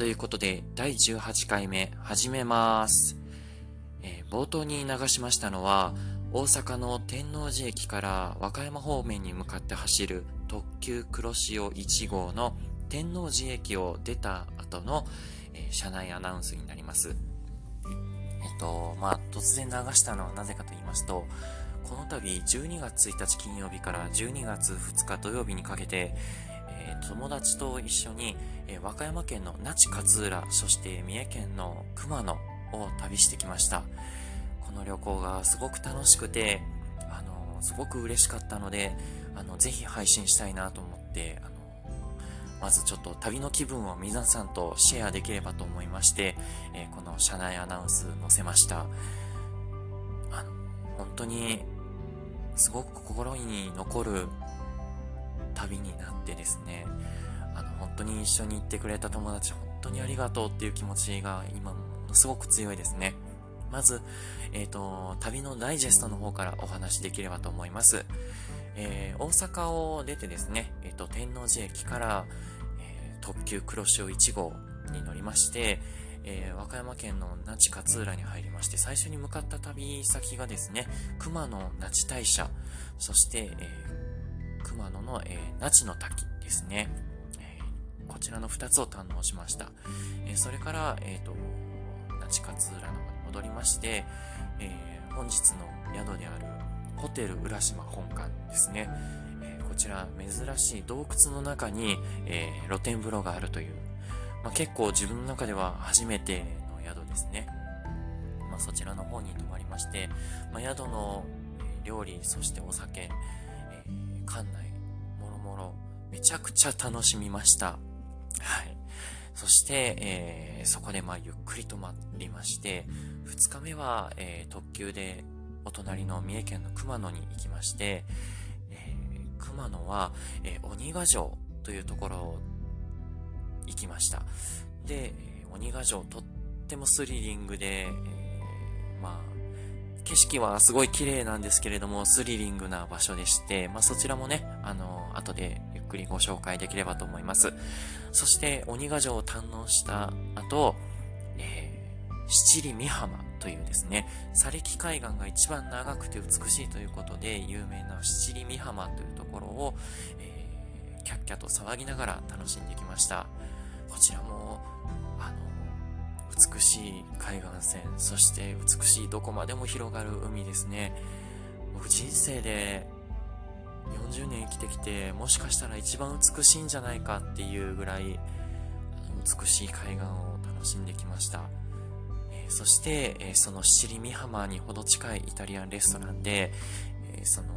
ということで、第18回目、始めます。えー冒頭に流しましたのは、大阪の天王寺駅から和歌山方面に向かって走る特急黒潮1号の天王寺駅を出た後の、えー車内アナウンスになります。えっと、まあ、突然流したのはなぜかと言いますと、この度12月1日金曜日から12月2日土曜日にかけて、えー友達と一緒に、えー和歌山県の那智勝浦、そして三重県の熊野を旅してきました。この旅行がすごく楽しくて、あのすごく嬉しかったので、あの、ぜひ配信したいなと思って、あのまずちょっと旅の気分を皆さんとシェアできればと思いまして、えーこの車内アナウンス載せました。あの、本当に、すごく心に残る旅になってですね、あの、本当に一緒に行ってくれた友達、本当にありがとうっていう気持ちが今ものすごく強いですね。まず、えっ、と、旅のダイジェストの方からお話しできればと思います。えー大阪を出てですね、えっ、と、天王寺駅から、えー特急黒潮1号に乗りまして、えー和歌山県の那智勝浦に入りまして、最初に向かった旅先がですね、熊野那智大社、そして、え熊野の、えー那智の滝ですね。えーこちらの2つを堪能しました。えーそれから、えっ、と、那智勝浦の方に戻りまして、えー本日の宿であるホテル浦島本館ですね。えこちら珍しい洞窟の中に、え露天風呂があるという、まあ、結構自分の中では初めての宿ですね。まあ、そちらの方に泊まりまして、まあ、宿の、料理、そしてお酒、館内、もろもろ、めちゃくちゃ楽しみました。はい。そして、えーそこでまあゆっくり泊まりまして、二日目は、えー特急でお隣の三重県の熊野に行きまして、えー熊野は、えー鬼ヶ城というところを行きました。で、え鬼ヶ城とってもスリリングで、えまあ、景色はすごい綺麗なんですけれども、スリリングな場所でして、まあそちらもね、あの、後でゆっくりご紹介できればと思います。そして、鬼ヶ城を堪能した後、えー七里美浜というですね、佐力海岸が一番長くて美しいということで有名な七里美浜というところを、えーキャッキャと騒ぎながら楽しんできました。こちらも、あの、美しい海岸線、そして美しいどこまでも広がる海ですね。僕人生で40年生きてきて、もしかしたら一番美しいんじゃないかっていうぐらい、美しい海岸を楽しんできました。えそして、えその七里美浜にほど近いイタリアンレストランで、えその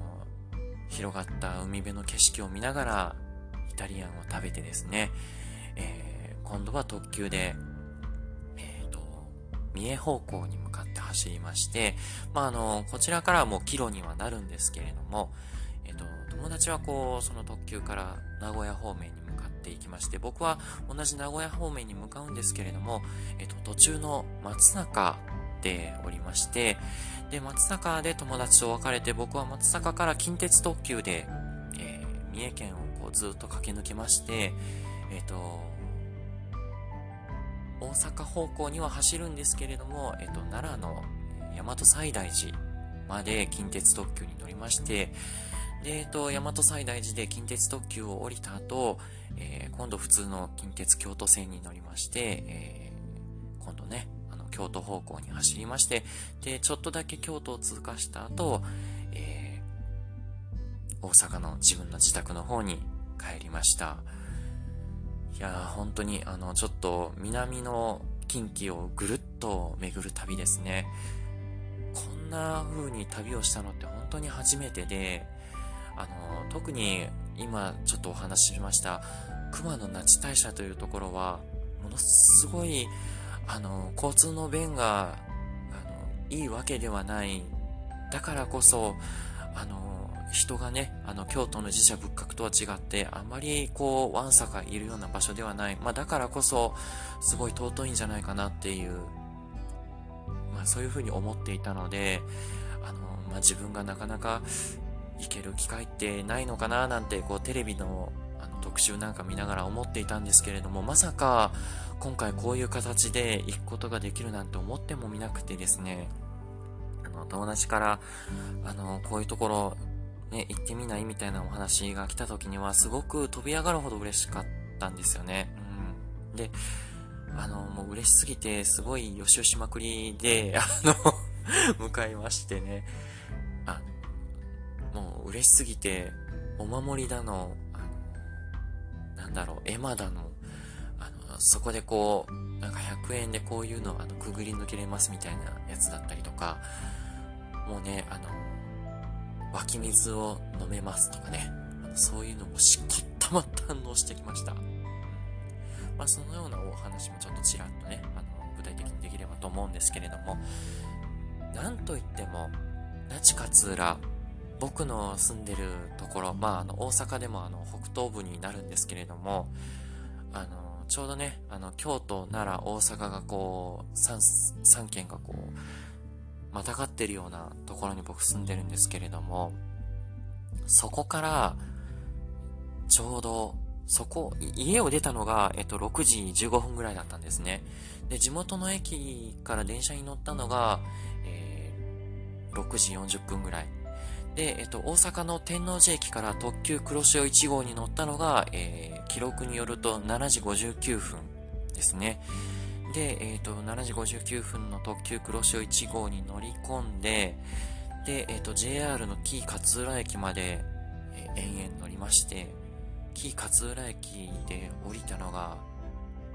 広がった海辺の景色を見ながらイタリアンを食べてですね、え今度は特急で、三重方向に向かって走りまして、まあ、あの、こちらからはもうキロにはなるんですけれども、えっと、友達はこう、その特急から名古屋方面に向かっていきまして、僕は同じ名古屋方面に向かうんですけれども、えっと、途中の松坂でおりまして、で、松坂で友達と別れて、僕は松坂から近鉄特急で、えー三重県をこうずっと駆け抜けまして、えっと、大阪方向には走るんですけれども、えっと、奈良の大和西大寺まで近鉄特急に乗りまして、で、えっと、大和西大寺で近鉄特急を降りた後、えー今度普通の近鉄京都線に乗りまして、えー今度ね、あの、京都方向に走りまして、で、ちょっとだけ京都を通過した後、えー大阪の自分の自宅の方に帰りました。いや、本当に、あの、ちょっと南の近畿をぐるっと巡る旅ですね。こんな風に旅をしたのって本当に初めてで、あの、特に今ちょっとお話ししました、熊野那智大社というところは、ものすごい、あの、交通の便が、あの、いいわけではない。だからこそ、あの、人がね、あの、京都の寺社仏閣とは違って、あまりこう、わんさかいるような場所ではない。まあ、だからこそ、すごい尊いんじゃないかなっていう、まあ、そういうふうに思っていたので、あの、まあ、自分がなかなか行ける機会ってないのかななんて、こう、テレビの、あの、特集なんか見ながら思っていたんですけれども、まさか今回こういう形で行くことができるなんて思ってもみなくてですね、あの、友達から、あの、こういうところ、ね、行ってみないみたいなお話が来た時には、すごく飛び上がるほど嬉しかったんですよね。うん。で、あの、もう嬉しすぎて、すごい予習しまくりで、あの向かいましてね。あ、もう嬉しすぎて、お守りだの、あの、なんだろう、絵馬だの、あの、そこでこう、なんか100円でこういうの、あの、くぐり抜けれますみたいなやつだったりとか、もうね、あの、湧き水を飲めますとかね、そういうのもしっかりたま堪能してきました。まあ、そのようなお話もちょっとちらっとね、あの、具体的にできればと思うんですけれども、なんといっても、那智勝浦、僕の住んでるところ、まあ、あの、大阪でもあの、北東部になるんですけれども、あの、ちょうどね、あの、京都、奈良、大阪がこう、3、3県がこう、またがってるようなところに僕住んでるんですけれども、そこから、ちょうど、そこ、家を出たのが、えっと、6時15分ぐらいだったんですね。で、地元の駅から電車に乗ったのがえ、6時40分ぐらい。で、えっと、大阪の天王寺駅から特急黒潮1号に乗ったのが、えー、記録によると7時59分ですね。で、えっ、と、7時59分の特急黒潮1号に乗り込んで、で、えっ、と、JR の紀伊勝浦駅まで、えー、延々乗りまして、紀伊勝浦駅で降りたのが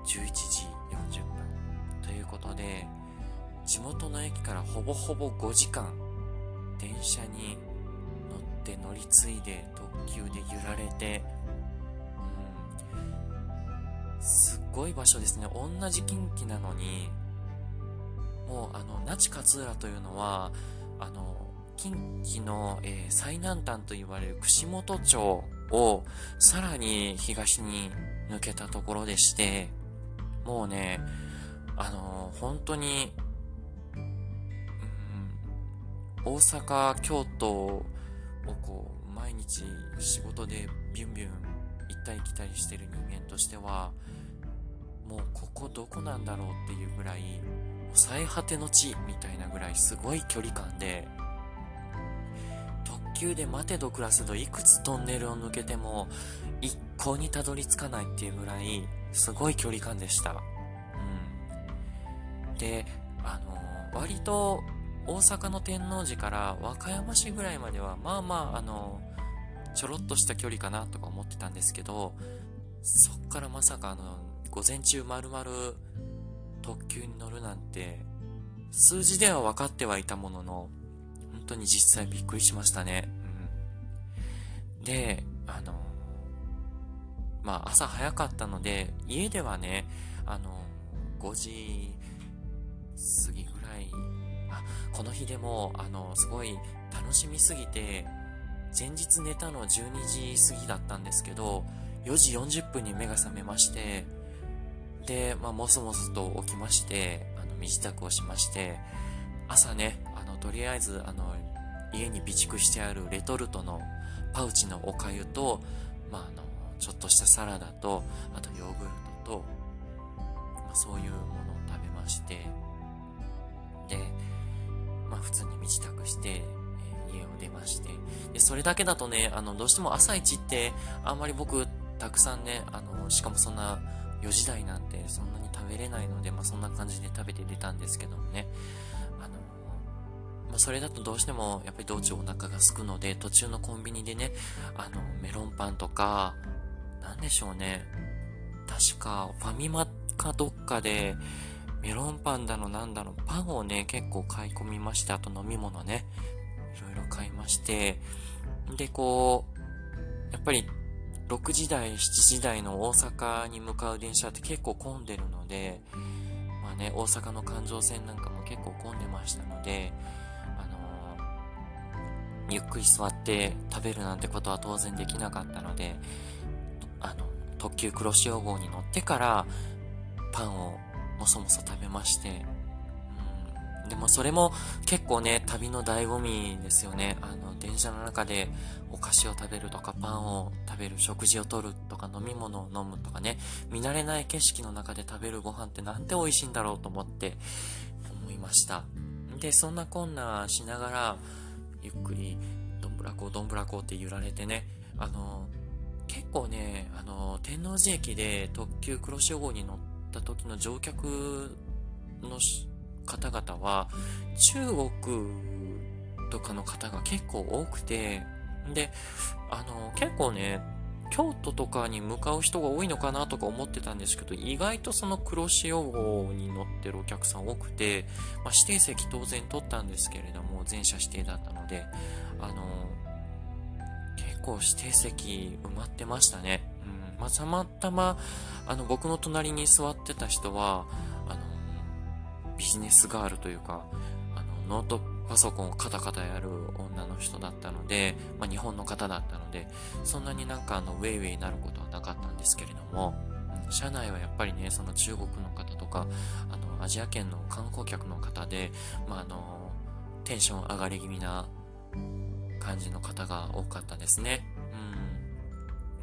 11時40分。ということで、地元の駅からほぼほぼ5時間電車に乗って乗り継いで特急で揺られて、すっごい場所ですね。同じ近畿なのに、もうあの、那智勝浦というのは、あの、近畿の、えー、最南端と言われる串本町をさらに東に抜けたところでして、もうね、あのー、本当にうん大阪、京都をこう、毎日仕事でビュンビュン行ったり来たりしてる人間としては、もうここどこなんだろうっていうぐらい、最果ての地みたいなぐらいすごい距離感で、特急で待てど暮らすといくつトンネルを抜けても一向にたどり着かないっていうぐらいすごい距離感でした。うん。で、あの、割と大阪の天王寺から和歌山市ぐらいまでは、まあまあ、あの、ちょろっとした距離かなとか思ってたんですけど、そっからまさかあの、午前中丸々特急に乗るなんて、数字では分かってはいたものの、本当に実際びっくりしましたね。うん。で、あの、まあ朝早かったので、家ではね、あの、5時過ぎぐらいあこの日でも、あの、すごい楽しみすぎて、前日寝たの12時過ぎだったんですけど、4時40分に目が覚めまして、で、まあ、もそもそと起きまして、あの、身支度をしまして、朝ね、あの、とりあえず、あの、家に備蓄してあるレトルトのパウチのお粥と、まあ、あの、ちょっとしたサラダと、あとヨーグルトと、まあ、そういうものを食べまして、で、まあ普通に身支度して、家を出まして。で、それだけだとね、あの、どうしても朝一って、あんまり僕、たくさんね、あの、しかもそんな4時台なんてそんなに食べれないので、まあそんな感じで食べて出たんですけどもね。あの、まあそれだとどうしてもやっぱり道中お腹が空くので、途中のコンビニでね、あの、メロンパンとか、なんでしょうね。確かファミマかどっかで、メロンパンだのなんだの、パンをね、結構買い込みまして、あと飲み物ね、いろいろ買いまして、で、こう、やっぱり、6時台、7時台の大阪に向かう電車って結構混んでるので、まあね、大阪の環状線なんかも結構混んでましたので、あのー、ゆっくり座って食べるなんてことは当然できなかったので、あの、特急黒潮号に乗ってから、パンをもそもそ食べまして、でもそれも結構ね、旅の醍醐味ですよね。あの、電車の中でお菓子を食べるとか、パンを食べる、食事をとるとか、飲み物を飲むとかね、見慣れない景色の中で食べるご飯ってなんて美味しいんだろうと思って思いました。で、そんなこんなしながら、ゆっくり、どんぶらこう、どんぶらこうって揺られてね、あの、結構ね、あの、天王寺駅で特急黒潮号に乗った時の乗客の方々は、中国とかの方が結構多くて、で、あの、結構ね、京都とかに向かう人が多いのかなとか思ってたんですけど、意外とその黒潮号に乗ってるお客さん多くて、まあ、指定席当然取ったんですけれども、全車指定だったので、あの、結構指定席埋まってましたね。うん。まあ、たまたま、あの、僕の隣に座ってた人は、ビジネスガールというか、あの、ノートパソコンをカタカタやる女の人だったので、まあ、日本の方だったので、そんなになんかあの、ウェイウェイになることはなかったんですけれども、うん、社内はやっぱりね、その中国の方とか、あの、アジア圏の観光客の方で、まあ、あの、テンション上がり気味な感じの方が多かったですね。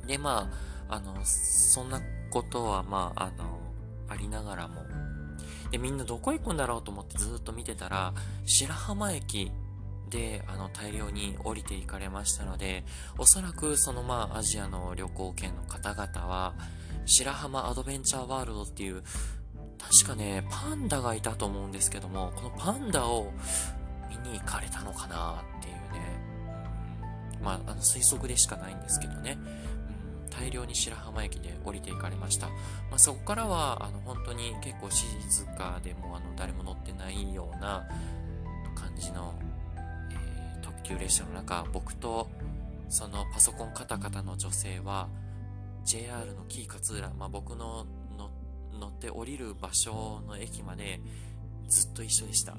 うん。で、まあ、あの、そんなことは、まあ、あの、ありながらも、で、みんなどこ行くんだろうと思ってずっと見てたら、白浜駅で、あの、大量に降りていかれましたので、おそらくそのまあ、アジアの旅行券の方々は、白浜アドベンチャーワールドっていう、確かね、パンダがいたと思うんですけども、このパンダを見に行かれたのかなっていうね、まあ、あの、推測でしかないんですけどね。大量に白浜駅で降りていかれました。まあ、そこからは、あの、本当に結構静かでも、あの、誰も乗ってないような感じの、えー、特急列車の中、僕と、そのパソコンカタカタの女性は、JR のキー勝浦、まあ、僕の乗って降りる場所の駅までずっと一緒でした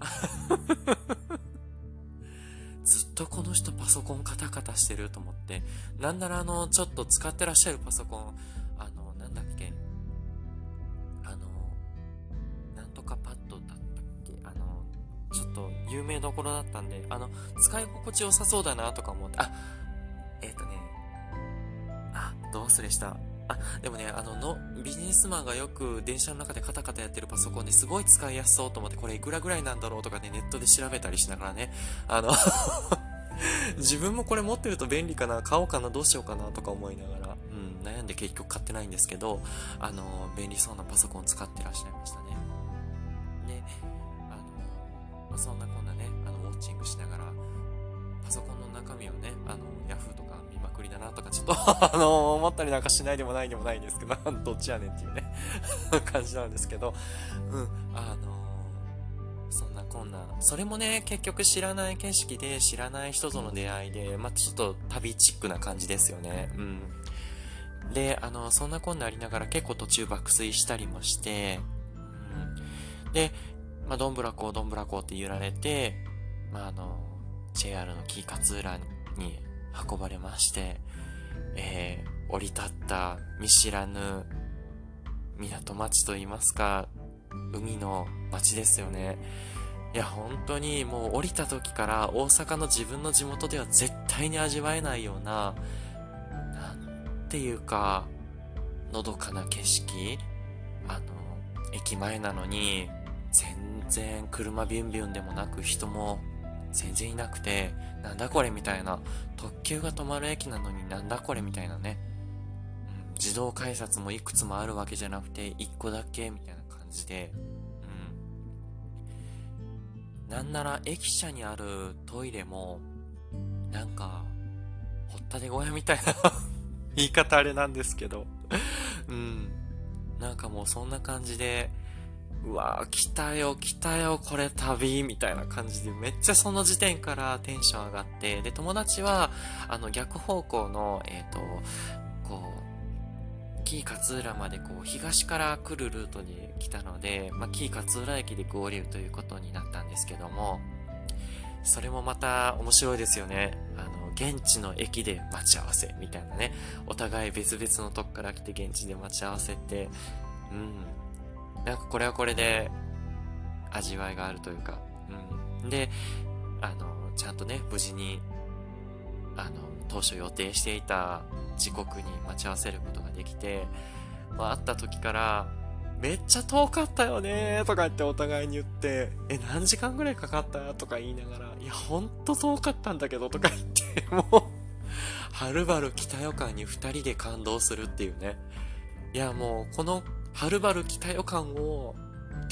ずっとこの人パソコンカタカタしてると思って、なんならあの、ちょっと使ってらっしゃるパソコン、あの、なんだっけ、あの、なんとかパッドだったっけ、あの、ちょっと有名どころだったんで、あの、使い心地良さそうだなとか思って、あ、えっ、ー、とね、あ、どうすれした。あ、でもね、あの、の、ビジネスマンがよく電車の中でカタカタやってるパソコンですごい使いやすそうと思って、これいくらぐらいなんだろうとかね、ネットで調べたりしながらね、あの 自分もこれ持ってると便利かな、買おうかな、どうしようかなとか思いながら、うん、悩んで結局買ってないんですけど、あの、便利そうなパソコン使ってらっしゃいましたね。で、あの、まあ、そんなこんなね、あの、ウォッチングしながら、パソコンの中身をね、あの、なとか、ちょっと あの、思ったりなんかしないでもないでもないんですけど、どっちやねんっていうね 感じなんですけど、うん、あの、そんなこんな、それもね、結局知らない景色で、知らない人との出会いで、まあ、ちょっと旅チックな感じですよね。うん。で、あの、そんなこんなありながら結構途中爆睡したりもして、うん。で、まあ、どんぶらこう、どんぶらこうって揺られて、まあ、あの、JR の木勝浦に運ばれまして、えー、降り立った見知らぬ港町と言いますか、海の街ですよね。いや、本当にもう降りた時から大阪の自分の地元では絶対に味わえないような、なんていうか、のどかな景色あの、駅前なのに、全然車ビュンビュンでもなく人も全然いなくて、なんだこれみたいな、特急が止まる駅なのになんだこれみたいなね、うん、自動改札もいくつもあるわけじゃなくて、1個だけみたいな感じで、うん。なんなら駅舎にあるトイレも、なんか、ほったて小屋みたいな 言い方あれなんですけどうん。なんかもうそんな感じで、うわー来たよ来たよこれ旅みたいな感じでめっちゃその時点からテンション上がってで友達はあの逆方向のえっ、ー、とこう紀伊勝浦までこう東から来るルートに来たので、まあ、紀伊勝浦駅で合流ということになったんですけどもそれもまた面白いですよね。あの現地の駅で待ち合わせみたいなね。お互い別々のとこから来て現地で待ち合わせてうん。なんかこれはこれで味わいがあるというか、うん。で、あの、ちゃんとね、無事に、あの、当初予定していた時刻に待ち合わせることができて、まあ、会った時から、めっちゃ遠かったよねとか言ってお互いに言って、え、何時間ぐらいかかったとか言いながら、いや、ほんと遠かったんだけどとか言って、もう、はるばる北予感に二人で感動するっていうね。いや、もう、この、はるばる北予感を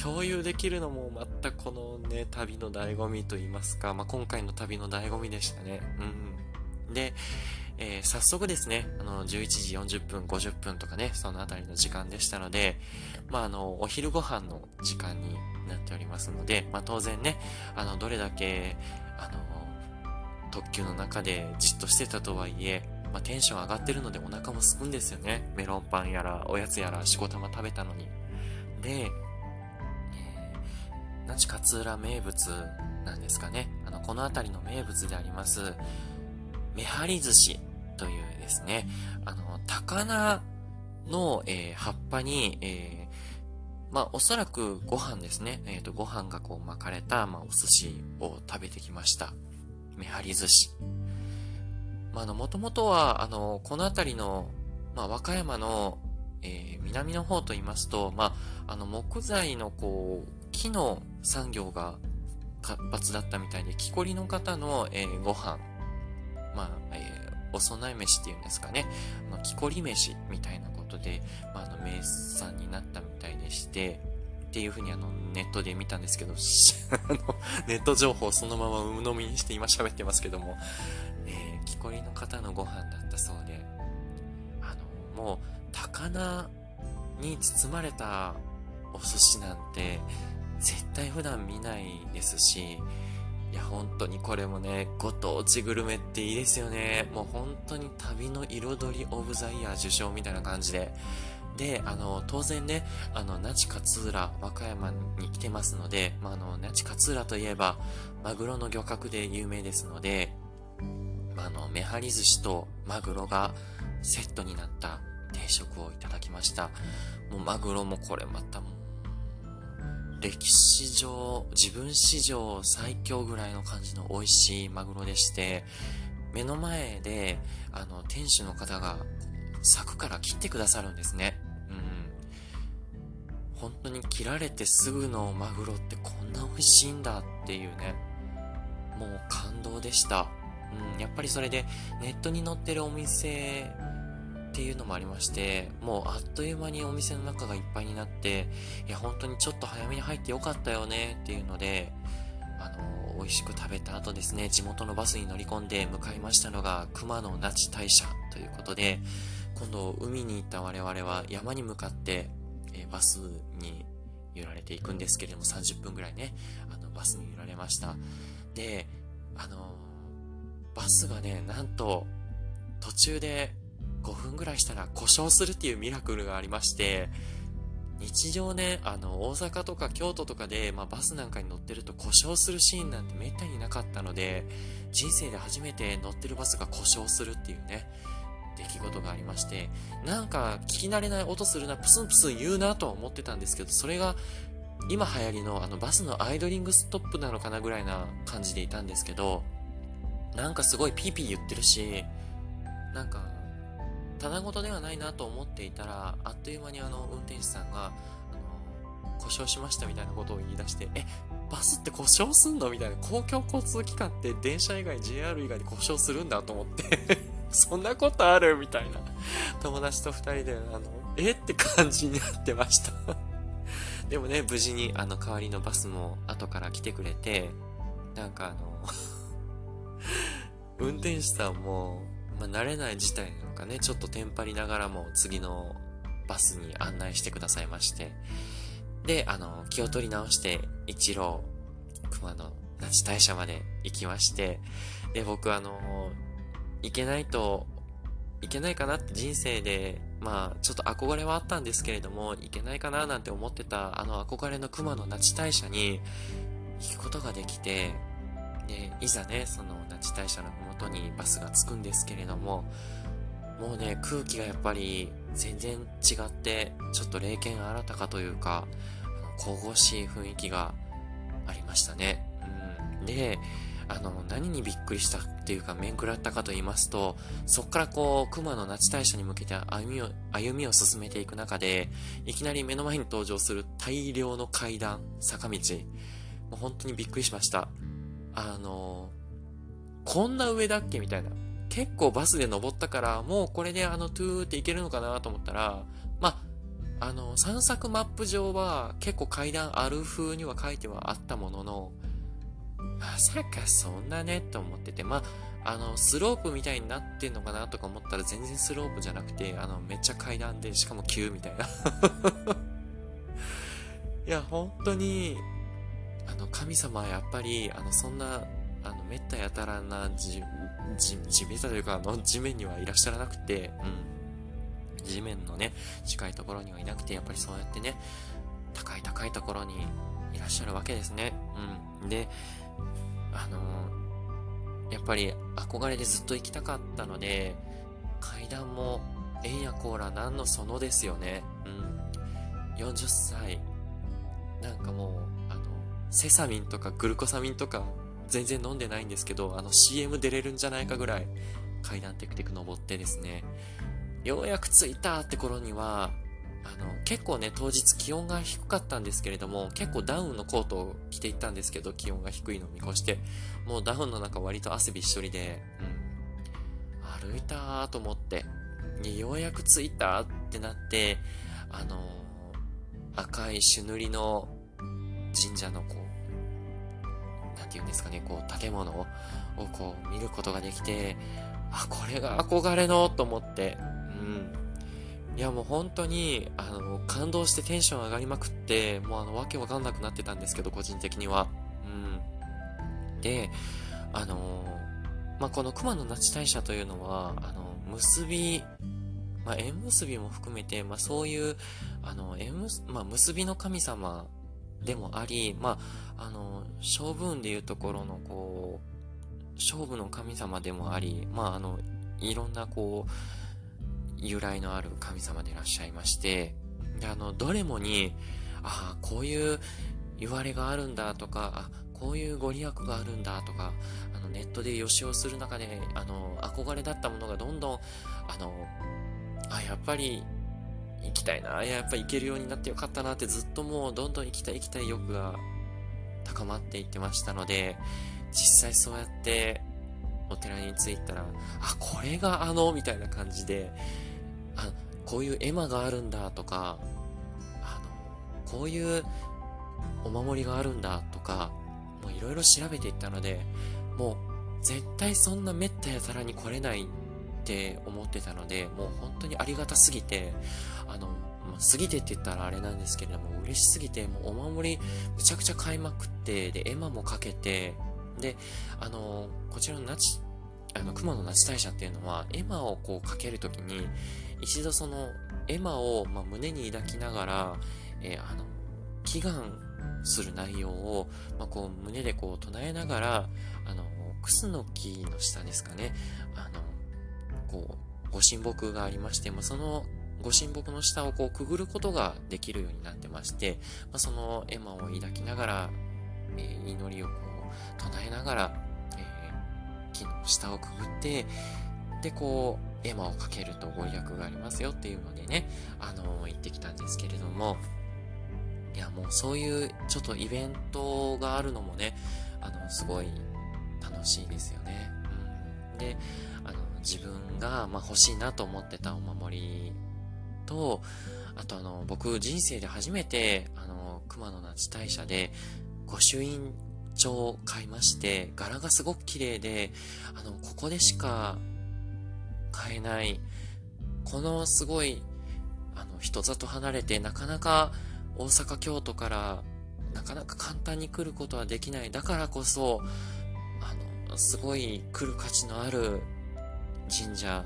共有できるのもまたこのね、旅の醍醐味と言いますか、まあ、今回の旅の醍醐味でしたね。うん。で、えー、早速ですね、あの、11時40分、50分とかね、そのあたりの時間でしたので、まあ、あの、お昼ご飯の時間になっておりますので、まあ、当然ね、あの、どれだけ、あの、特急の中でじっとしてたとはいえ、まあ、テンション上がってるのでお腹も空くんですよね。メロンパンやら、おやつやら、仕事も食べたのに。で、えー、那智勝浦名物なんですかね。あの、この辺りの名物であります、めはり寿司というですね、あの、高菜の、えー、葉っぱに、えー、まあ、おそらくご飯ですね。えっ、ー、と、ご飯がこう巻かれた、まあ、お寿司を食べてきました。めはり寿司。まあ、の、もともとは、あの、この辺りの、まあ、和歌山の、えー、南の方と言いますと、まあ、あの、木材のこう、木の産業が活発だったみたいで、木こりの方の、えー、ご飯まあ、えー、お供え飯っていうんですかね、あの、木こり飯みたいなことで、まあ、あの、名産になったみたいでして、っていうふうにあの、ネットで見たんですけど、ネット情報をそのまま鵜呑みにして今喋ってますけども、木こりの方のご飯だったそうで、あの、もう、高菜に包まれたお寿司なんて、絶対普段見ないですし、いや、本当にこれもね、ご当地グルメっていいですよね。もう本当に旅の彩りオブザイヤー受賞みたいな感じで。で、あの、当然ね、あの、那智勝浦、和歌山に来てますので、まあ、あの、那智勝浦といえば、マグロの漁獲で有名ですので、あ、の、めはり寿司とマグロがセットになった定食をいただきました。もうマグロもこれまたも歴史上、自分史上最強ぐらいの感じの美味しいマグロでして、目の前で、あの、店主の方が柵から切ってくださるんですね。うん。本当に切られてすぐのマグロってこんな美味しいんだっていうね、もう感動でした。うん、やっぱりそれでネットに載ってるお店っていうのもありまして、もうあっという間にお店の中がいっぱいになって、いや、本当にちょっと早めに入ってよかったよねっていうので、あの、美味しく食べた後ですね、地元のバスに乗り込んで向かいましたのが熊野那智大社ということで、今度海に行った我々は山に向かって、え、バスに揺られていくんですけれども、30分ぐらいね、あの、バスに揺られました。で、あのバスがね、なんと、途中で5分ぐらいしたら故障するっていうミラクルがありまして、日常ね、あの、大阪とか京都とかで、まあ、バスなんかに乗ってると故障するシーンなんてめったになかったので、人生で初めて乗ってるバスが故障するっていうね、出来事がありまして、なんか聞き慣れない音するな、プスンプスン言うなとは思ってたんですけど、それが今流行りのあのバスのアイドリングストップなのかなぐらいな感じでいたんですけど、なんかすごいピーピー言ってるし、なんかただ事ではないなと思っていたら、あっという間にあの、運転手さんが、あの、故障しましたみたいなことを言い出して、え、バスって故障すんの？みたいな、公共交通機関って電車以外、JR 以外に故障するんだと思って そんなことある？みたいな。友達と二人で、あの、え？って感じになってました。でもね、無事にあの代わりのバスも後から来てくれて、なんかあの運転手さんも、まあ、慣れない事態なのかね、ちょっとテンパりながらも次のバスに案内してくださいまして、で、あの、気を取り直して、一郎、熊野那智大社まで行きまして、で、僕あの、行けないと、いけないかなって人生で、まあ、ちょっと憧れはあったんですけれども、いけないかななんて思ってた、あの憧れの熊野那智大社に行くことができて、で、いざね、その那智大社の麓にバスが着くんですけれども、もうね、空気がやっぱり全然違って、ちょっと霊剣新たかというか、神々しい雰囲気がありましたね。うん。で、あの、何にびっくりしたっていうか、面食らったかと言いますと、そっからこう、熊野那智大社に向けて歩みを、歩みを進めていく中で、いきなり目の前に登場する大量の階段、坂道、もう本当にびっくりしました。あの、こんな上だっけ？みたいな。結構バスで登ったから、もうこれであの、トゥーって行けるのかなと思ったら、まあ、の、散策マップ上は結構階段ある風には書いてはあったものの、まさかそんなねと思ってて、まあ、あの、スロープみたいになってんのかなとか思ったら全然スロープじゃなくて、あの、めっちゃ階段で、しかも急みたいな いや、本当に、あの、神様はやっぱり、あの、そんな、あの、めったやたらなじ、じ、地べたというか、あの、地面にはいらっしゃらなくて、うん。地面のね、近いところにはいなくて、やっぱりそうやってね、高い高いところにいらっしゃるわけですね。うん。で、あのやっぱり憧れでずっと行きたかったので、階段も、えんやこーらなんのそのですよね。うん。40歳。なんかもう、あの、セサミンとかグルコサミンとか全然飲んでないんですけど、あの CM 出れるんじゃないかぐらい階段テクテク登ってですね、ようやく着いたって頃には、あの、結構ね、当日気温が低かったんですけれども、結構ダウンのコートを着ていったんですけど、気温が低いのを見越して、もうダウンの中割と汗びっしょりで、うん、歩いたーと思って、ようやく着いたってなって、あのー、赤い朱塗りの神社のこう、なんて言うんですかね、こう、建物をこう見ることができて、あ、これが憧れのと思って、うん。いやもう本当に、あの、感動してテンション上がりまくって、もうあの、わけわかんなくなってたんですけど、個人的には。うん。で、あのまあ、この熊野那智大社というのは、あの、結び、まあ、縁結びも含めて、まあ、そういう、あの、縁結、まあ、結びの神様でもあり、まあ、あの、勝負運でいうところの、こう、勝負の神様でもあり、まあ、あの、いろんな、こう、由来のある神様でいらっしゃいまして、で、あの、どれもに、ああ、こういう言われがあるんだとか、あ、こういうご利益があるんだとか、あの、ネットで予習をする中で、あの、憧れだったものがどんどん、あの、あ、やっぱり、行きたいな、やっぱ行けるようになってよかったなってずっともう、どんどん行きたい行きたい欲が高まっていってましたので、実際そうやって、お寺に着いたら、あ、これがあの、みたいな感じで、あ、こういう絵馬があるんだとか、あの、こういうお守りがあるんだとか、もういろいろ調べていったので、もう絶対そんなめったやたらに来れないって思ってたので、もう本当にありがたすぎて、まあ、過ぎてって言ったらあれなんですけれども、嬉しすぎて、もうお守りむちゃくちゃ買いまくって、で、絵馬もかけて、で、あの、こちらの那智、あの、熊野那智大社っていうのは、絵馬をこうかけるときに、一度その、絵馬を、まあ、胸に抱きながら、えー、あの、祈願する内容を、まあ、こう、胸でこう、唱えながら、あの、クスノキの下ですかね、あの、こう、ご神木がありまして、まあ、その、ご神木の下をこう、くぐることができるようになってまして、まあ、その絵馬を抱きながら、えー、祈りをこう、唱えながら、えー、木の下をくぐって、で、こう、絵馬をかけるとご利益がありますよっていうのでね、あのー、行ってきたんですけれども、いや、もうそういうちょっとイベントがあるのもね、あの、すごい楽しいですよね。うん、で、あの、自分が、まあ、欲しいなと思ってたお守りと、あとあの、僕人生で初めて、あの、熊野那智大社で、御朱印帳を買いまして、柄がすごく綺麗で、あの、ここでしか買えない、このすごい、あの、人里離れて、なかなか大阪、京都から、なかなか簡単に来ることはできない。だからこそ、あの、すごい来る価値のある神社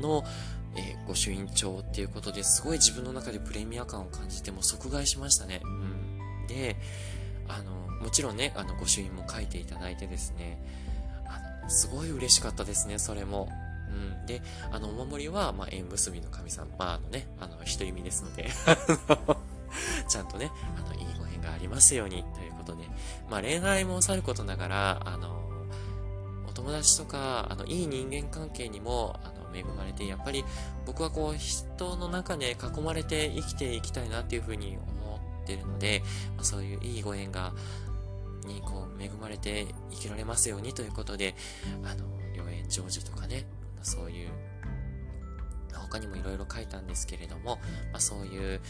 の、えー、御朱印帳っていうことですごい自分の中でプレミア感を感じても即買いしましたね。うん。で、あの、もちろんね、あの、御朱印も書いていただいてですね、すごい嬉しかったですね、それも。うん。で、あの、お守りは、まあ、縁結びの神様、まあ、あのね、あの、一人身ですので ちゃんとね、あの、いいご縁がありますように、ということで、まあ、恋愛もさることながら、あの、お友達とか、あの、いい人間関係にも、あの、恵まれて、やっぱり僕はこう、人の中で囲まれて生きていきたいなっていうふうに思ってるので、ま、そういういいご縁が、にこう、恵まれて生きられますようにということで、あの、良縁成就とかね、そういう他にもいろいろ書いたんですけれども、まあ、そういう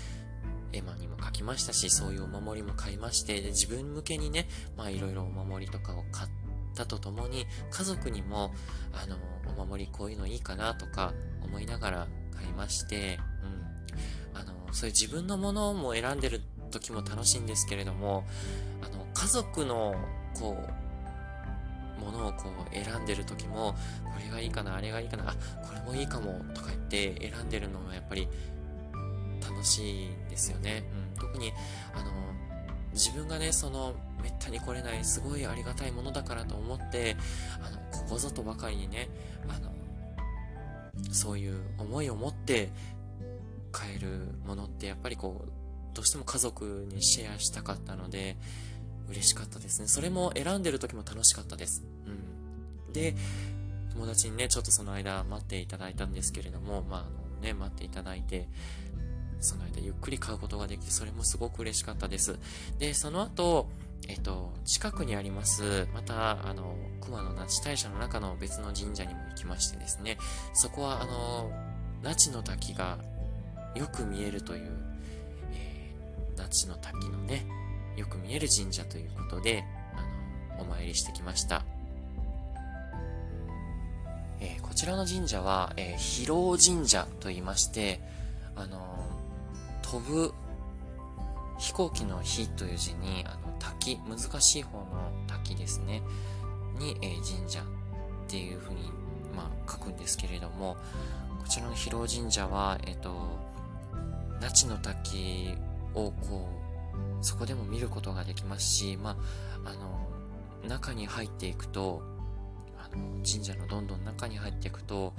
絵馬にも書きましたし、そういうお守りも買いまして、で自分向けにね、まあいろいろお守りとかを買ってたとともに、家族にも、あの、お守りこういうのいいかなとか思いながら買いまして、うん。あの、そういう自分のものも選んでる時も楽しいんですけれども、あの、家族の、こう、ものをこう選んでる時も、これがいいかな、あれがいいかな、あ、これもいいかも、とか言って選んでるのもやっぱり楽しいんですよね。うん、特に、あの、自分がね、その、めったに来れない、すごいありがたいものだからと思って、あの、ここぞとばかりにね、あの、そういう思いを持って買えるものってやっぱりこう、どうしても家族にシェアしたかったので、嬉しかったですね。それも選んでる時も楽しかったです。うん。で、友達にね、ちょっとその間待っていただいたんですけれども、まあ、あのね、待っていただいて、その間ゆっくり買うことができて、それもすごく嬉しかったです。で、その後、えっと、近くにあります、また、あの、熊野那智大社の中の別の神社にも行きましてですね、そこは、あの、那智の滝がよく見えるという、えー、那智の滝のね、よく見える神社ということで、あの、お参りしてきました。えー、こちらの神社は、えー、広神社と言いまして、あの、飛ぶ飛行機の火という字に、あの、滝、難しい方の滝ですね、に、えー、神社っていうふうに、まあ、書くんですけれども、こちらの広神社は、えっ、と、那智の滝をこう、そこでも見ることができますし、まあ、あの、中に入っていくと、あの、神社のどんどん中に入っていくと、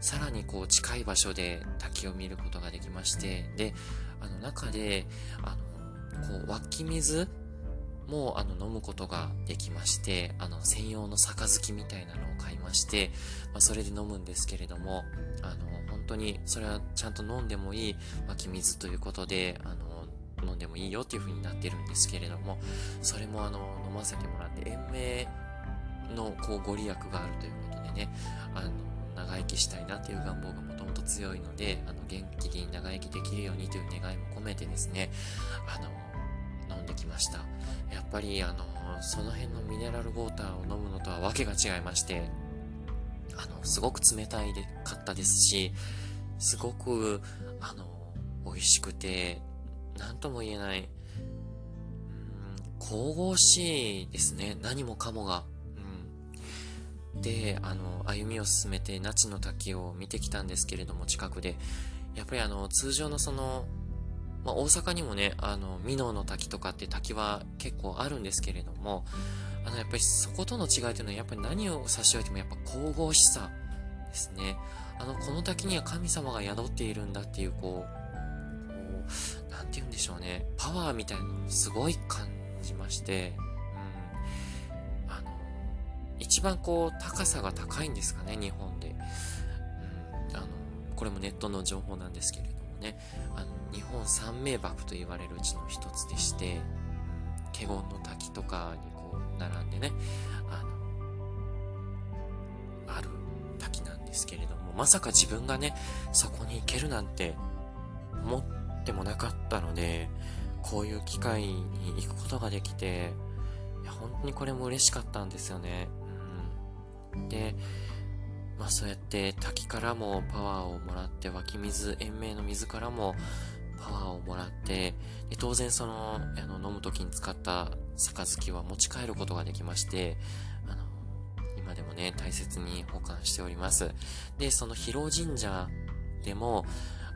さらにこう近い場所で滝を見ることができまして、で、あの中で、あの、こう湧き水もあの飲むことができまして、あの専用の杯みたいなのを買いまして、まあ、それで飲むんですけれども、あの本当にそれはちゃんと飲んでもいい湧き水ということで、あの飲んでもいいよっていう風になってるんですけれども、それもあの、飲ませてもらって、延命のこうご利益があるということでね、あの、長生きしたいなっていう願望がもともと強いので、あの、元気に長生きできるようにという願いも込めてですね、あの、飲んできました。やっぱりあの、その辺のミネラルウォーターを飲むのとはわけが違いまして、あの、すごく冷たいでかったですし、すごく、あの、美味しくて、なんとも言えない、神々しいですね。何もかもが。で、あの、歩みを進めて、那智の滝を見てきたんですけれども、近くで。やっぱりあの、通常のその、まあ、大阪にもね、あの、美濃の滝とかって滝は結構あるんですけれども、あの、やっぱりそことの違いというのは、やっぱり何を差し置いてもやっぱ神々しさですね。あの、この滝には神様が宿っているんだっていう、こう、なんて言うんでしょうね、パワーみたいなのすごい感じまして、一番こう、高さが高いんですかね、日本で。うん、あの、これもネットの情報なんですけれどもね、あの、日本三名瀑と言われるうちの一つでして、華厳の滝とかにこう、並んでね、あの、ある滝なんですけれども、まさか自分がね、そこに行けるなんて思ってってもなかったので、こういう機会に行くことができて、いや、本当にこれも嬉しかったんですよね。で、まあそうやって滝からもパワーをもらって、湧き水、延命の水からもパワーをもらって、で当然その、あの、飲む時に使った杯は持ち帰ることができまして、あの、今でもね、大切に保管しております。で、その広尾神社でも、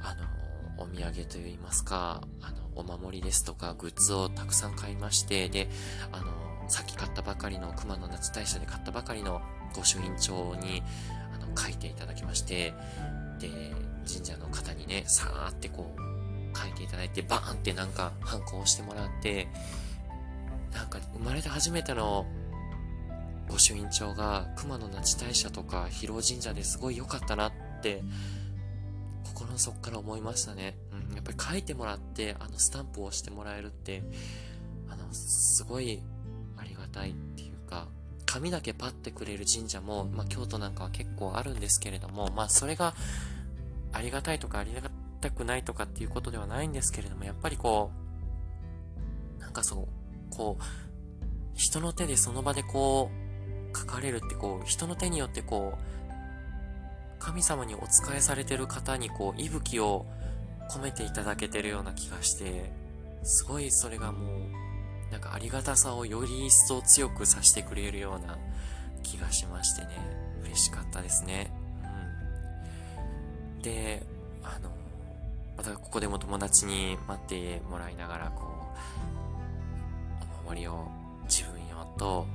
あの、お土産といいますか、あの、お守りですとか、グッズをたくさん買いまして、で、あの、さっき買ったばかりの熊野夏大社で買ったばかりの御朱印帳に、あの、書いていただきまして、で、神社の方にね、さーってこう、書いていただいて、バーンってなんか、ハンコをしてもらって、なんか、生まれて初めての御朱印帳が、熊野那智大社とか、広尾神社ですごい良かったなって、心の底から思いましたね。うん、やっぱり書いてもらって、あの、スタンプを押してもらえるって、あの、すごいたいっていうか、紙だけパッてくれる神社も、まあ、京都なんかは結構あるんですけれども、まあ、それがありがたいとかありがたくないとかっていうことではないんですけれども、やっぱりこう、なんかそう、こう、人の手でその場でこう、書かれるってこう、人の手によってこう、神様にお仕えされてる方にこう、息吹を込めていただけてるような気がして、すごいそれがもう、なんかありがたさをより一層強くさせてくれるような気がしましてね、嬉しかったですね。うん。で、あの、またここでも友達に待ってもらいながら、こう、お守りを自分用と、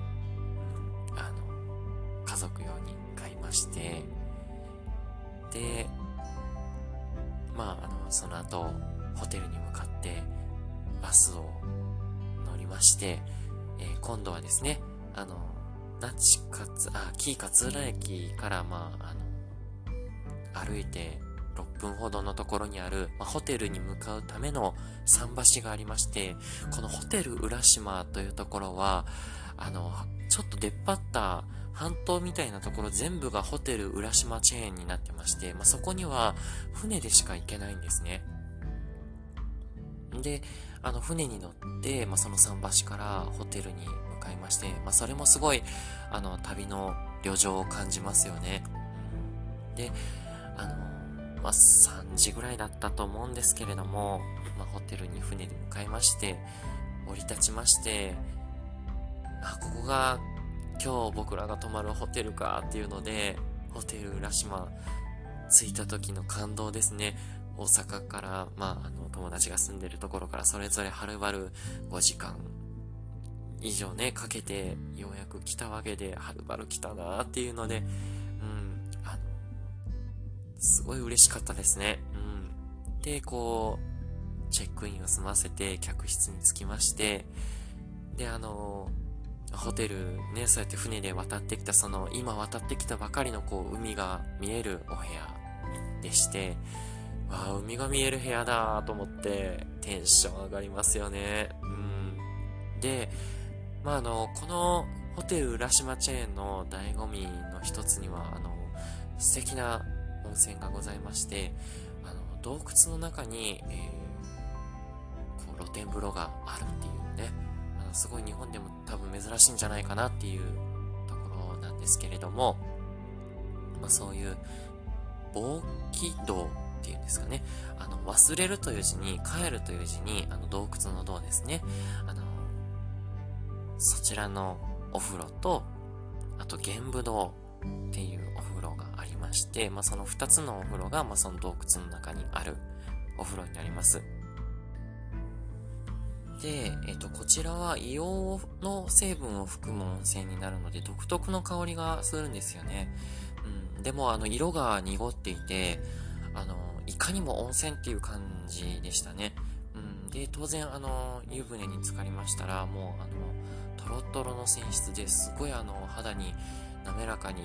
あの、家族用に買いまして、で、まあ、あの、その後、ホテルに向かって、バスをまして、えー、今度はですね、あの、那智勝、あ、紀伊勝浦駅から、まあ、あの、歩いて6分ほどのところにある、まあ、ホテルに向かうための桟橋がありまして、このホテル浦島というところは、あの、ちょっと出っ張った半島みたいなところ全部がホテル浦島チェーンになってまして、まあ、そこには船でしか行けないんですね。で、あの、船に乗って、まあ、その桟橋からホテルに向かいまして、まあ、それもすごい、あの、旅の旅情を感じますよね。で、あの、まあ、3時ぐらいだったと思うんですけれども、まあ、ホテルに船で向かいまして、降り立ちまして、あ、ここが今日僕らが泊まるホテルかっていうので、ホテル浦島着いた時の感動ですね。大阪から、まあ、あの、友達が住んでるところからそれぞれはるばる5時間以上ね、かけてようやく来たわけで、はるばる来たなーっていうので、うん、あの、すごい嬉しかったですね。うん。で、こう、チェックインを済ませて客室に着きまして、で、あの、ホテルね、そうやって船で渡ってきた、その、今渡ってきたばかりのこう、海が見えるお部屋でして、わあ、海が見える部屋だと思って、テンション上がりますよね。うん。で、まあ、あの、このホテル浦島チェーンの醍醐味の一つには、あの、素敵な温泉がございまして、あの、洞窟の中に、えー、こう、露天風呂があるっていうね、あの、すごい日本でも多分珍しいんじゃないかなっていうところなんですけれども、まあ、そういう、防気道ていうんですかね。あの、忘れるという字に、帰るという字に、あの、洞窟の洞ですね。あの、そちらのお風呂と、あと、玄武洞っていうお風呂がありまして、まあ、その二つのお風呂が、まあ、その洞窟の中にあるお風呂になります。で、えっと、こちらは硫黄の成分を含む温泉になるので、独特の香りがするんですよね。うん。でも、あの、色が濁っていて、あの、かにも温泉っていう感じでしたね。うん、で、当然、あの、湯船に浸かりましたら、もう、あの、トロトロの泉質ですごい、あの、肌に滑らかに、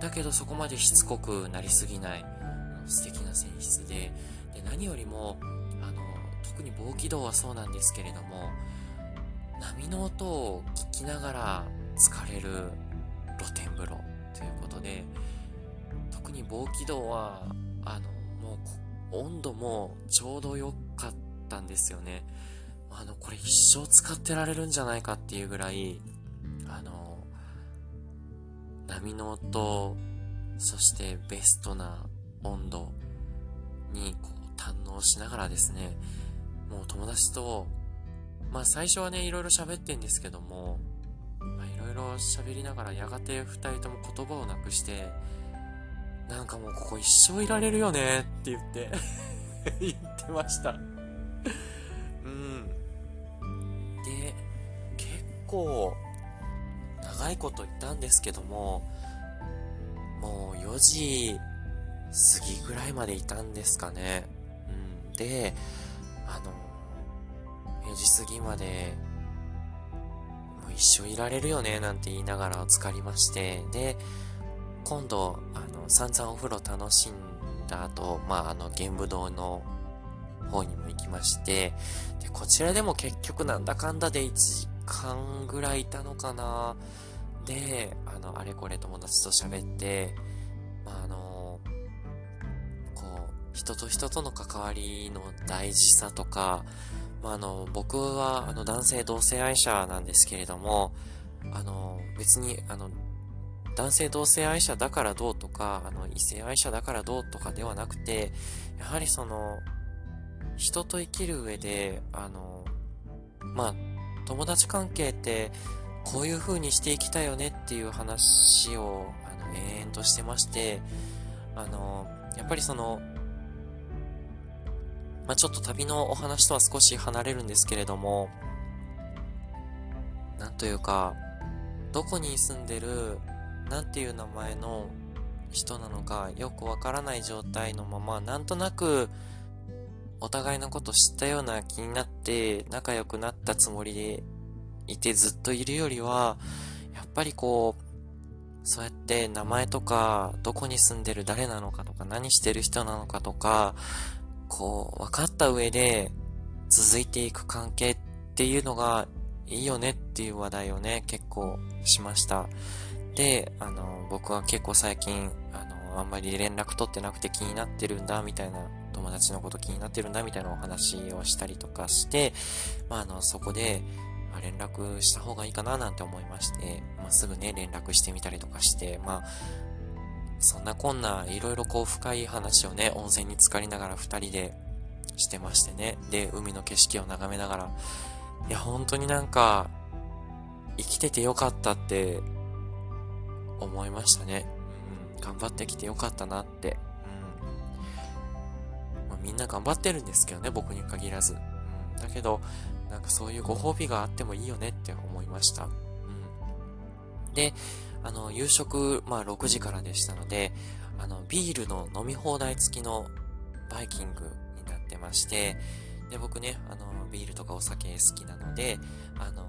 だけどそこまでしつこくなりすぎない、素敵な泉質で、で、何よりも、あの、特に防気道はそうなんですけれども、波の音を聞きながら疲れる露天風呂ということで、特に防気道は、あの、温度もちょうど良かったんですよね。あの、これ一生使ってられるんじゃないかっていうぐらい、あの、波の音、そしてベストな温度にこう堪能しながらですね、もう友達と、まあ最初はね、いろいろ喋ってんですけども、まあいろいろ喋りながらやがて二人とも言葉をなくして、なんかもうここ一生いられるよねって言って 言ってましたうん。で、結構、長いこと言ったんですけども、もう4時過ぎぐらいまでいたんですかね。うん。であの4、時過ぎまで、もう一生いられるよね、なんて言いながら浸かりまして、で、今度、あの、散々お風呂楽しんだ後、まあ、あの、玄武堂の方にも行きまして、で、こちらでも結局なんだかんだで1時間ぐらいいたのかな。で、あの、あれこれ友達と喋って、まあ、あの、こう、人と人との関わりの大事さとか、まあ、あの、僕は、あの、男性同性愛者なんですけれども、あの、別に、あの、男性同性愛者だからどうとか、あの、異性愛者だからどうとかではなくて、やはりその、人と生きる上で、あの、まあ、友達関係って、こういう風にしていきたいよねっていう話を、あの、延々としてまして、あの、やっぱりその、まあ、ちょっと旅のお話とは少し離れるんですけれども、なんというか、どこに住んでるなんていう名前の人なのかよくわからない状態のまま、なんとなくお互いのこと知ったような気になって仲良くなったつもりでいてずっといるよりは、やっぱりこう、そうやって名前とか、どこに住んでる誰なのかとか、何してる人なのかとか、こう、分かった上で続いていく関係っていうのがいいよねっていう話題をね、結構しました。で、あの、僕は結構最近、あの、あんまり連絡取ってなくて気になってるんだ、みたいな、友達のこと気になってるんだ、みたいなお話をしたりとかして、まあ、あの、そこで、まあ、連絡した方がいいかな、なんて思いまして、まあ、すぐね、連絡してみたりとかして、まあ、そんなこんな、いろいろこう深い話をね、温泉に浸かりながら二人でしてましてね。で、海の景色を眺めながら、いや、本当になんか、生きててよかったって思いましたね。うん、頑張ってきてよかったなって。うん。まあ、みんな頑張ってるんですけどね、僕に限らず。うん。だけど、なんかそういうご褒美があってもいいよねって思いました。うん。で、あの、夕食、まあ6時からでしたので、あの、ビールの飲み放題付きのバイキングになってまして、で、僕ね、あの、ビールとかお酒好きなので、あの、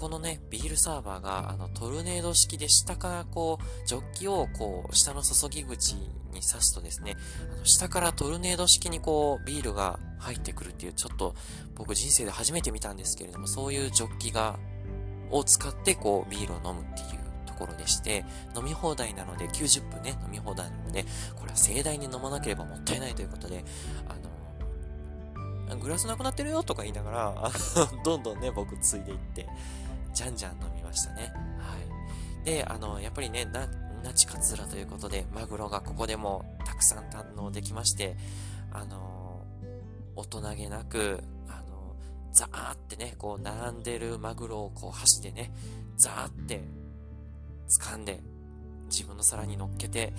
このね、ビールサーバーが、あの、トルネード式で下からこう、ジョッキをこう、下の注ぎ口に刺すとですね、あの下からトルネード式にこう、ビールが入ってくるっていう、ちょっと僕人生で初めて見たんですけれども、そういうジョッキが、を使ってこう、ビールを飲むっていうところでして、飲み放題なので、90分ね、飲み放題なので、これは盛大に飲まなければもったいないということで、あの、グラスなくなってるよとか言いながら、どんどんね、僕ついでいって、じゃんじゃん飲みましたね。はい。で、あの、やっぱりね、な、那智勝浦ということで、マグロがここでもたくさん堪能できまして、あの、大人げなく、あの、ザーってね、こう、並んでるマグロをこう、箸でね、ザーって掴んで、自分の皿に乗っけて、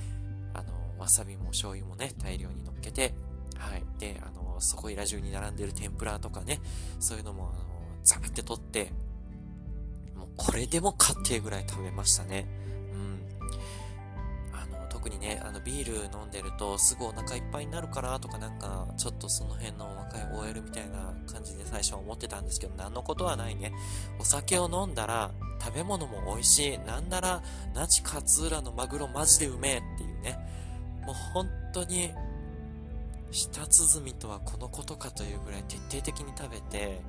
あの、わさびも醤油もね、大量に乗っけて、はい。で、あの、そこいら中に並んでる天ぷらとかね、そういうのも、あの、ザーって取って、これでもかっていうぐらい食べましたね。うん。あの、特にね、あの、ビール飲んでるとすぐお腹いっぱいになるからとかなんか、ちょっとその辺の若い OL みたいな感じで最初は思ってたんですけど、何のことはないね。お酒を飲んだら、食べ物も美味しい。なんなら、那智勝浦のマグロマジでうめえっていうね。もう本当に、舌鼓とはこのことかというぐらい徹底的に食べて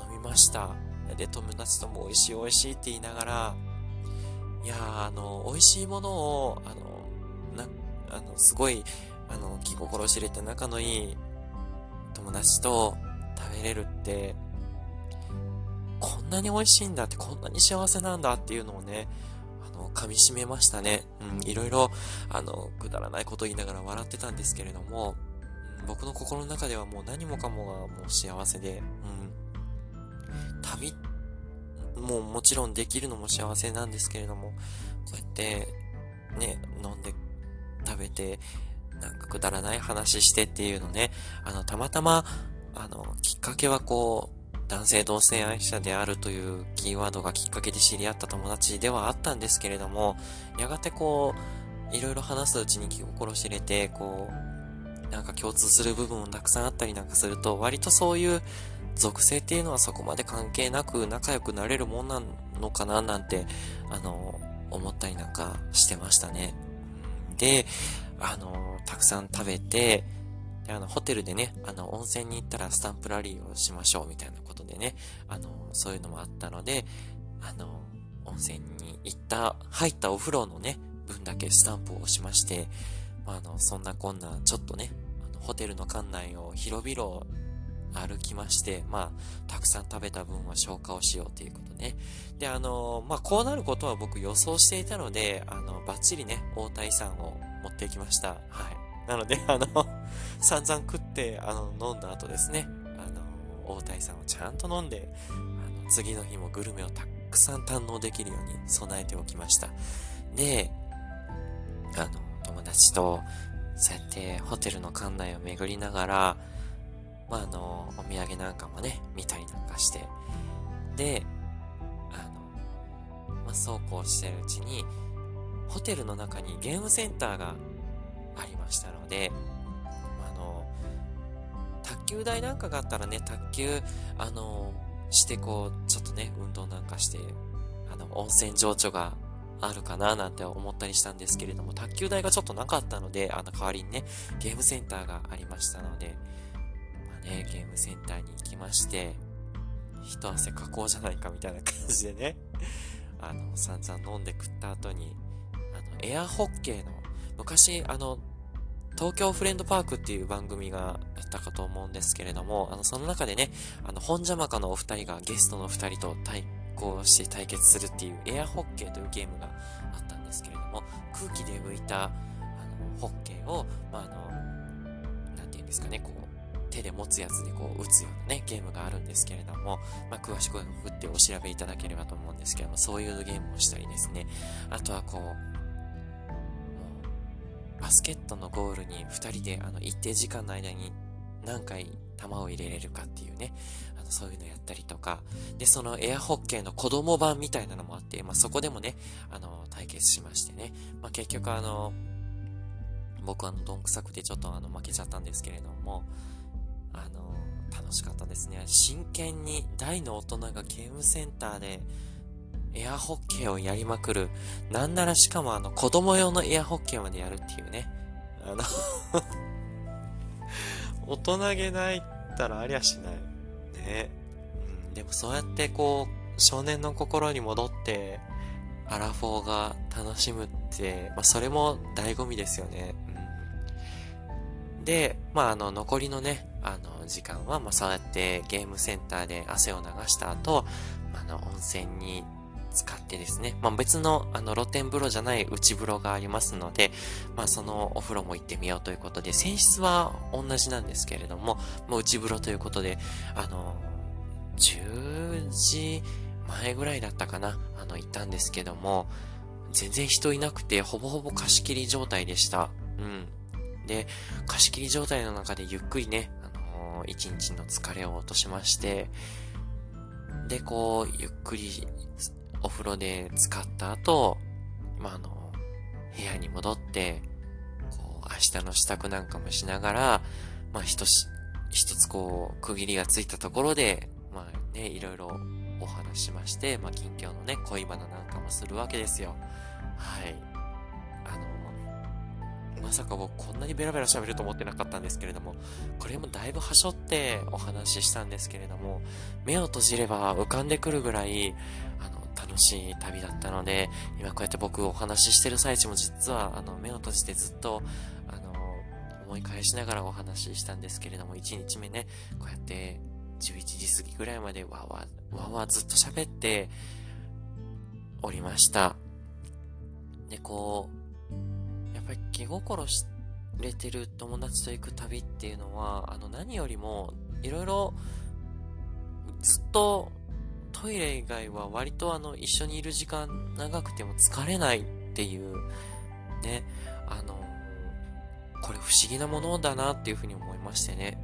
飲みました。で、友達とも美味しい美味しいって言いながら、いやー、あの、美味しいものを、あの、な、あの、すごい、あの、気心知れて仲のいい友達と食べれるって、こんなに美味しいんだって、こんなに幸せなんだっていうのをね、あの、噛み締めましたね。うん、いろいろ、あの、くだらないこと言いながら笑ってたんですけれども、僕の心の中ではもう何もかもがもう幸せで、うん、旅ももちろんできるのも幸せなんですけれども、こうやってね、飲んで食べて、なんかくだらない話してっていうのね、あの、たまたま、あの、きっかけはこう、男性同性愛者であるというキーワードがきっかけで知り合った友達ではあったんですけれども、やがてこう、いろいろ話すうちに気心知れて、こう、なんか共通する部分もたくさんあったりなんかすると、割とそういう属性っていうのはそこまで関係なく仲良くなれるもんなのかななんて、あの、思ったりなんかしてましたね。で、あの、たくさん食べて、で、あの、ホテルでね、あの、温泉に行ったらスタンプラリーをしましょうみたいなことでね、あの、そういうのもあったので、あの、温泉に行った、入ったお風呂のね、分だけスタンプを押しまして、まあ、あの、そんなこんな、ちょっとね、あのホテルの館内を広々歩きまして、まあ、たくさん食べた分は消化をしようということね。で、あの、まあ、こうなることは僕予想していたので、あの、バッチリね、大谷さんを持ってきました。はい。なので、あの、散々食って、あの、飲んだ後ですね、あの、大谷さんをちゃんと飲んで、あの、次の日もグルメをたくさん堪能できるように備えておきました。で、あの、友達と、そうやってホテルの館内を巡りながら、まあ、あの、お土産なんかもね、見たりなんかして、で、あの、まあ、そうこうしてるうちに、ホテルの中にゲームセンターがありましたので、あの、卓球台なんかがあったらね、卓球、あの、してこう、ちょっとね、運動なんかして、あの、温泉情緒があるかななんて思ったりしたんですけれども、卓球台がちょっとなかったので、あの代わりにね、ゲームセンターがありましたので、ね、ゲームセンターに行きまして、一汗かこうじゃないかみたいな感じでね、あの、散々飲んで食った後に、あの、エアホッケーの、昔、あの、東京フレンドパークっていう番組があったかと思うんですけれども、あの、その中でね、あの、本邪魔かのお二人がゲストの二人と対こうして対決するっていうエアホッケーというゲームがあったんですけれども、空気で浮いた、あの、ホッケーを、まあ、あの、なんて言うんですかね、こう、手で持つやつでこう打つようなね、ゲームがあるんですけれども、まあ、詳しく振ってお調べいただければと思うんですけども、そういうゲームをしたりですね。あとはこう、もう、バスケットのゴールに2人であの一定時間の間に何回球を入れれるかっていうね、あのそういうのやったりとか、で、そのエアホッケーの子供版みたいなのもあって、まあ、そこでもね、あの、対決しましてね、まあ、結局あの、僕はどんくさくてちょっとあの負けちゃったんですけれども、あの、楽しかったですね。真剣に大の大人がゲームセンターでエアホッケーをやりまくる。なんならしかもあの子供用のエアホッケーまでやるっていうね。あの 大人げないったらありゃしない。ね。うん、でもそうやってこう、少年の心に戻って、アラフォーが楽しむって、まあそれも醍醐味ですよね。うん、で、まああの残りのね、あの時間はまあそうやってゲームセンターで汗を流した後、あの温泉に使ってですね、まあ、別のあの露天風呂じゃない内風呂がありますので、まあ、そのお風呂も行ってみようということで、泉質は同じなんですけれども、もう内風呂ということで、あの、10時前ぐらいだったかな、あの、行ったんですけども、全然人いなくて、ほぼほぼ貸し切り状態でした。うん。で、貸し切り状態の中でゆっくりね、あのー、一日の疲れを落としまして、で、こう、ゆっくりお風呂で使った後、まあ、あの、部屋に戻って、こう、明日の支度なんかもしながら、まあ、一つ、一つこう、区切りがついたところで、まあね、いろいろお話しまして、まあ、近況のね、恋バナなんかもするわけですよ。はい。まさか僕こんなにベラベラ喋ると思ってなかったんですけれども、これもだいぶはしょってお話ししたんですけれども、目を閉じれば浮かんでくるぐらい、あの、楽しい旅だったので、今こうやって僕お話ししてる最中も実は、あの、目を閉じてずっと、あの、思い返しながらお話ししたんですけれども、1日目ね、こうやって11時過ぎぐらいまでわわ、わわずっと喋っておりました。で、こう、っぱり気心知れてる友達と行く旅っていうのは、あの、何よりも、いろいろ、ずっとトイレ以外は割とあの、一緒にいる時間長くても疲れないっていう、ね、あの、これ不思議なものだなっていうふうに思いましてね。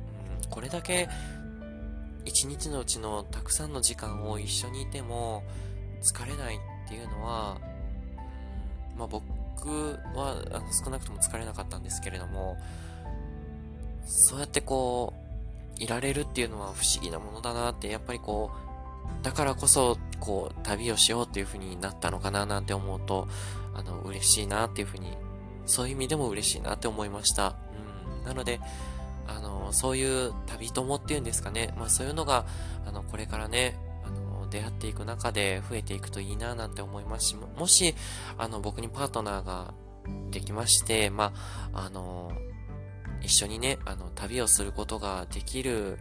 うん、これだけ、一日のうちのたくさんの時間を一緒にいても疲れないっていうのは、まあ僕はあの少なくとも疲れなかったんですけれども、そうやってこう、いられるっていうのは不思議なものだなって、やっぱりこう、だからこそ、こう、旅をしようっていう風になったのかななんて思うと、あの、嬉しいなっていう風に、そういう意味でも嬉しいなって思いました。うん。なので、あの、そういう旅友っていうんですかね。まあそういうのが、あの、これからね、出会っていく中で増えていくといいななんて思いますし、もし、あの、僕にパートナーができまして、まあ、あの、一緒にね、あの、旅をすることができる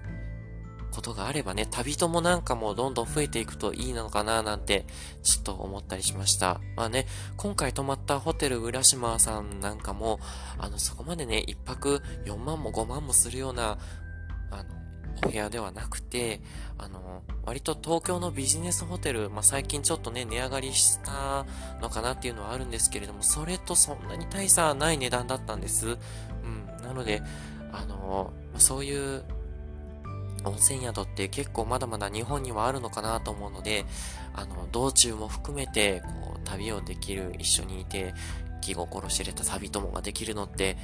ことがあればね、旅友なんかもどんどん増えていくといいのかななんて、ちょっと思ったりしました。まあね、今回泊まったホテル浦島さんなんかも、あの、そこまでね、一泊4万も5万もするような、お部屋ではなくて、あの、割と東京のビジネスホテル、まあ、最近ちょっとね、値上がりしたのかなっていうのはあるんですけれども、それとそんなに大差ない値段だったんです。うん。なので、あの、そういう温泉宿って結構まだまだ日本にはあるのかなと思うので、あの、道中も含めて、こう、旅をできる、一緒にいて、気心知れた旅友ができるのって、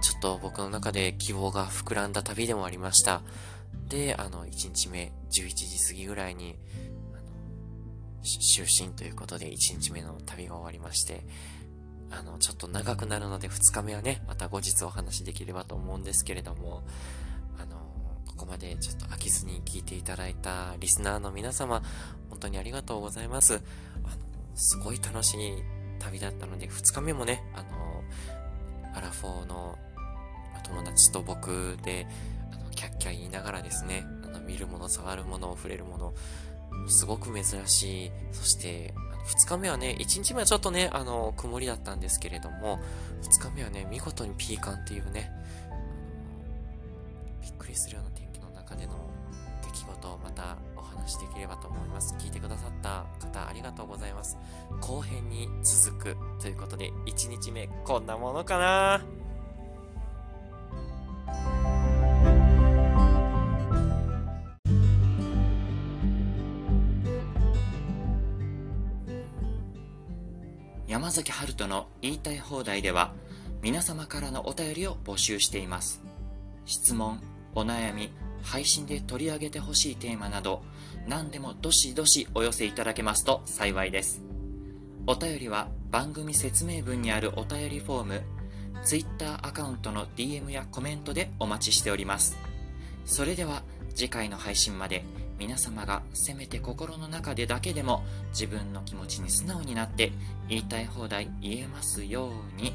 ちょっと僕の中で希望が膨らんだ旅でもありました。で、あの、1日目、11時過ぎぐらいに、あの、就寝ということで1日目の旅が終わりまして、あの、ちょっと長くなるので2日目はね、また後日お話しできればと思うんですけれども、あの、ここまでちょっと飽きずに聞いていただいたリスナーの皆様、本当にありがとうございます。あの、すごい楽しい旅だったので、2日目もね、あの、アラフォーの友達と僕で、キャッキャ言いながらですね、あの、見るもの、触るもの、触れるもの、すごく珍しい。そして、2日目はね、1日目はちょっとね、あの、曇りだったんですけれども、2日目はね、見事にピーカンっていうね、びっくりするような天気の中での出来事をまたお話しできればと思います。聞いてくださった方ありがとうございます。後編に続くということで、1日目こんなものかな？山崎春人の言いたい放題では皆様からのお便りを募集しています。質問、お悩み、配信で取り上げてほしいテーマなど何でもどしどしお寄せいただけますと幸いです。お便りは番組説明文にあるお便りフォーム、Twitter アカウントの DM やコメントでお待ちしております。それでは次回の配信まで皆様がせめて心の中でだけでも自分の気持ちに素直になって言いたい放題言えますように。